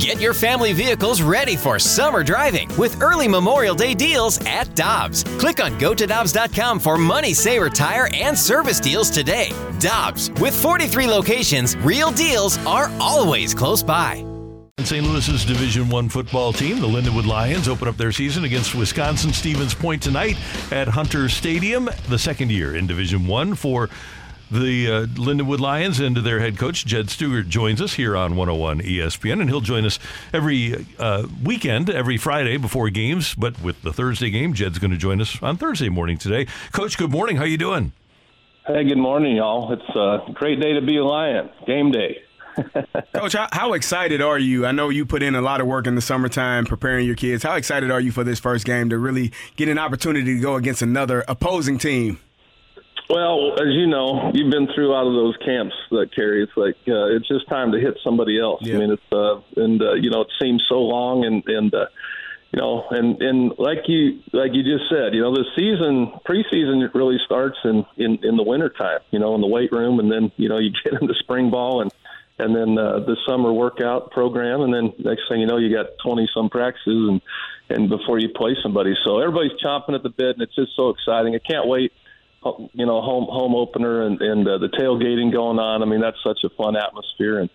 Get your family vehicles ready for summer driving with early Memorial Day deals at Dobbs. Click on gotodobbs.com for money saver tire and service deals today. Dobbs, with 43 locations, real deals are always close by. St. Louis's Division One football team, the Lindenwood Lions, open up their season against Wisconsin Stevens Point tonight at Hunter Stadium. The second year in Division One for the uh, Lindenwood Lions and their head coach Jed Stugart, joins us here on 101 ESPN, and he'll join us every uh, weekend, every Friday before games. But with the Thursday game, Jed's going to join us on Thursday morning today. Coach, good morning. How you doing? Hey, good morning, y'all. It's a great day to be a Lion. Game day. Coach, how, how, excited are you? I know you put in a lot of work in the summertime preparing your kids. How excited are you for this first game to really get an opportunity to go against another opposing team? Well, as you know, you've been through out of those camps that carry. It's like uh, it's just time to hit somebody else. Yeah. I mean, it's uh, and uh, you know it seems so long, and and uh, you know, and and like you like you just said, you know, the season preseason really starts in in in the wintertime. You know, in the weight room, and then you know you get into spring ball and and then uh, the summer workout program, and then next thing you know, you got twenty some practices, and and before you play somebody, so everybody's chomping at the bit, and it's just so exciting. I can't wait you know home home opener and and uh, the tailgating going on. I mean that's such a fun atmosphere and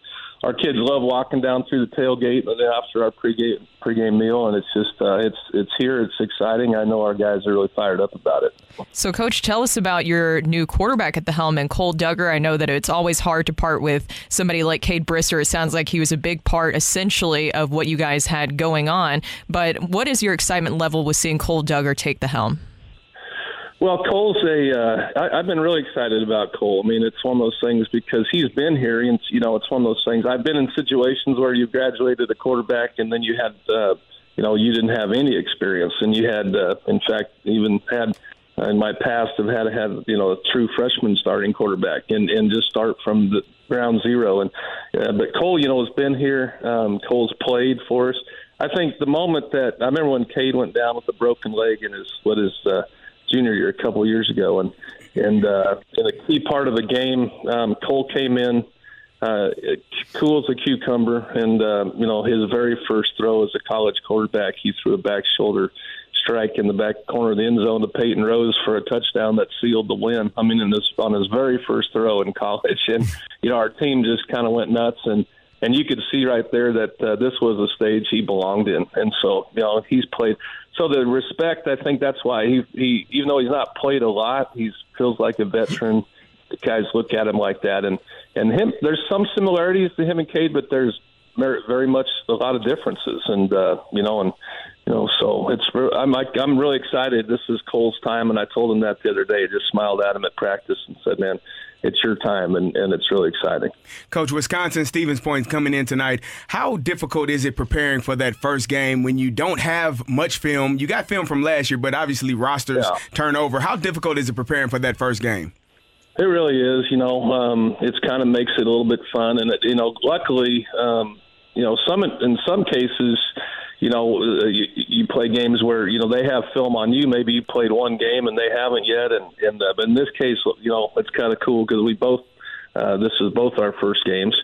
our kids love walking down through the tailgate after our pregame pregame meal, and it's just uh, it's it's here. It's exciting. I know our guys are really fired up about it. So, coach, tell us about your new quarterback at the helm and Cole Dugger. I know that it's always hard to part with somebody like Cade Brister. It sounds like he was a big part, essentially, of what you guys had going on. But what is your excitement level with seeing Cole Dugger take the helm? Well, Cole's a. Uh, I, I've been really excited about Cole. I mean, it's one of those things because he's been here, and you know, it's one of those things. I've been in situations where you graduated a quarterback, and then you had, uh, you know, you didn't have any experience, and you had, uh, in fact, even had uh, in my past have had had you know a true freshman starting quarterback, and and just start from the ground zero. And uh, but Cole, you know, has been here. Um, Cole's played for us. I think the moment that I remember when Cade went down with a broken leg and his what is. Uh, junior year a couple of years ago, and and uh, in a key part of the game, um, Cole came in uh, cool as a cucumber, and uh, you know his very first throw as a college quarterback, he threw a back shoulder strike in the back corner of the end zone to Peyton Rose for a touchdown that sealed the win. I mean, in this on his very first throw in college, and you know our team just kind of went nuts and. And you could see right there that uh, this was a stage he belonged in, and so you know he's played so the respect, I think that's why he, he even though he's not played a lot, he feels like a veteran. The guys look at him like that, and and him. There's some similarities to him and Cade, but there's very much a lot of differences, and uh, you know, and you know, so it's I'm like I'm really excited. This is Cole's time, and I told him that the other day. Just smiled at him at practice and said, "Man, it's your time, and, and it's really exciting. Coach, Wisconsin Stevens Point coming in tonight. How difficult is it preparing for that first game when you don't have much film? You got film from last year, but obviously rosters yeah. turn over. How difficult is it preparing for that first game? It really is. You know, um, it's kind of makes it a little bit fun, and it, you know, luckily, um, you know, some in some cases you know, uh, you, you play games where you know they have film on you. Maybe you played one game and they haven't yet, and and uh, but in this case, you know, it's kind of cool because we both. Uh, this is both our first games,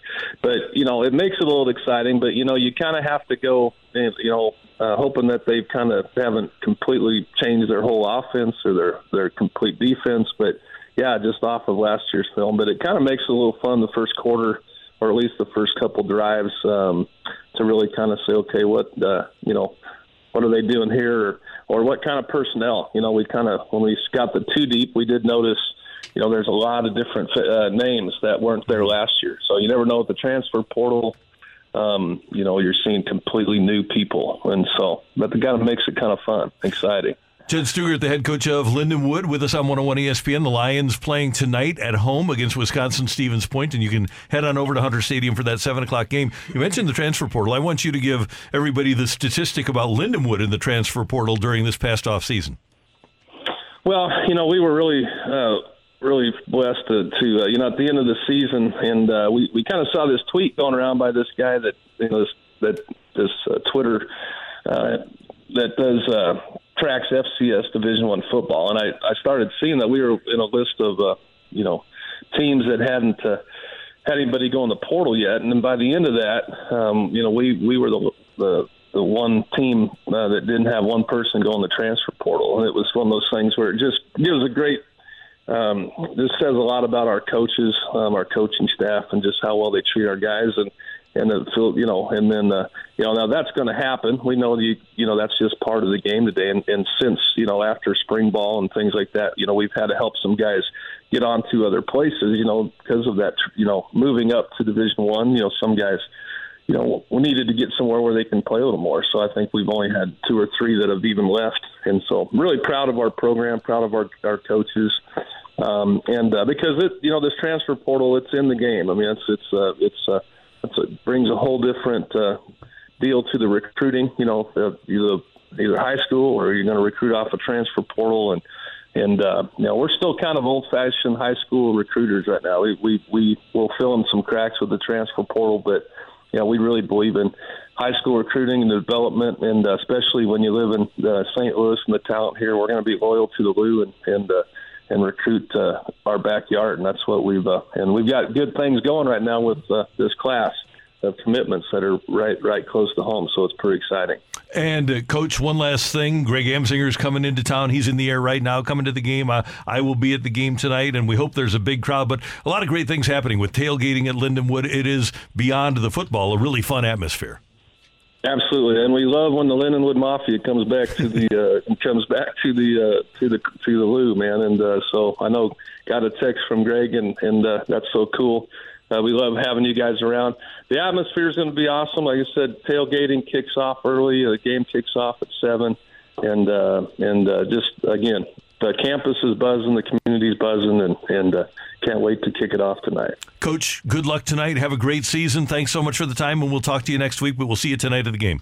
but you know it makes it a little exciting. But you know you kind of have to go, you know, uh, hoping that they kind of haven't completely changed their whole offense or their their complete defense. But yeah, just off of last year's film. But it kind of makes it a little fun the first quarter or at least the first couple drives um, to really kind of say, okay, what uh, you know, what are they doing here, or, or what kind of personnel? You know, we kind of when we got the two deep, we did notice. You know, there's a lot of different uh, names that weren't there last year, so you never know with the transfer portal. Um, you know, you're seeing completely new people, and so but the kind of makes it kind of fun, exciting. Jed Stugart, the head coach of Lindenwood, with us on 101 ESPN. The Lions playing tonight at home against Wisconsin Stevens Point, and you can head on over to Hunter Stadium for that 7 o'clock game. You mentioned the transfer portal. I want you to give everybody the statistic about Lindenwood in the transfer portal during this past off season. Well, you know, we were really. Uh, really blessed to, to uh, you know at the end of the season and uh, we we kind of saw this tweet going around by this guy that you know this that this uh, Twitter uh, that does uh, tracks FCS Division One football, and I, I started seeing that we were in a list of uh, you know teams that hadn't uh, had anybody go in the portal yet. And then by the end of that, um, you know, we we were the the, the one team uh, that didn't have one person go in the transfer portal, and it was one of those things where it just gives a great. Um, this says a lot about our coaches, um, our coaching staff, and just how well they treat our guys. And and so you know, and then uh, you know now that's going to happen. We know you you know that's just part of the game today. And, and since you know after spring ball and things like that, you know we've had to help some guys get on to other places. You know because of that you know moving up to Division One. You know some guys you know we needed to get somewhere where they can play a little more. So I think we've only had two or three that have even left. And so I'm really proud of our program, proud of our our coaches. Um, and uh, because it, you know, this transfer portal, it's in the game. I mean, it's it's uh, it's uh, it brings a whole different uh, deal to the recruiting. You know, either either high school or you're going to recruit off a transfer portal, and and uh, you know we're still kind of old-fashioned high school recruiters right now. We we we will fill in some cracks with the transfer portal, but you know we really believe in high school recruiting and development, and uh, especially when you live in uh, St. Louis and the talent here, we're going to be loyal to the Lou and and. Uh, and recruit uh, our backyard, and that's what we've uh, and we've got good things going right now with uh, this class of commitments that are right right close to home. So it's pretty exciting. And uh, coach, one last thing: Greg Amsinger is coming into town. He's in the air right now, coming to the game. Uh, I will be at the game tonight, and we hope there's a big crowd. But a lot of great things happening with tailgating at Lindenwood. It is beyond the football, a really fun atmosphere. Absolutely, and we love when the Lindenwood Mafia comes back to the uh, comes back to the uh, to the to the Lou, man. And uh, so I know got a text from Greg, and and uh, that's so cool. Uh, we love having you guys around. The atmosphere is going to be awesome. Like I said, tailgating kicks off early. The game kicks off at seven, and uh, and uh, just again, the campus is buzzing, the community's buzzing, and and uh, can't wait to kick it off tonight. Coach, good luck tonight. Have a great season. Thanks so much for the time, and we'll talk to you next week. But we'll see you tonight at the game.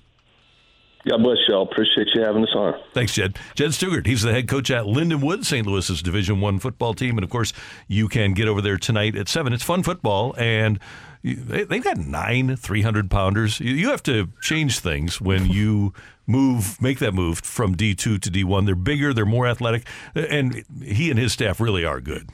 God bless y'all. Appreciate you having us on. Thanks, Jed. Jed Stugart. He's the head coach at Lindenwood, St. Louis's Division One football team, and of course, you can get over there tonight at seven. It's fun football, and they've got nine 300 pounders. You have to change things when you move, make that move from D2 to D1. They're bigger, they're more athletic, and he and his staff really are good.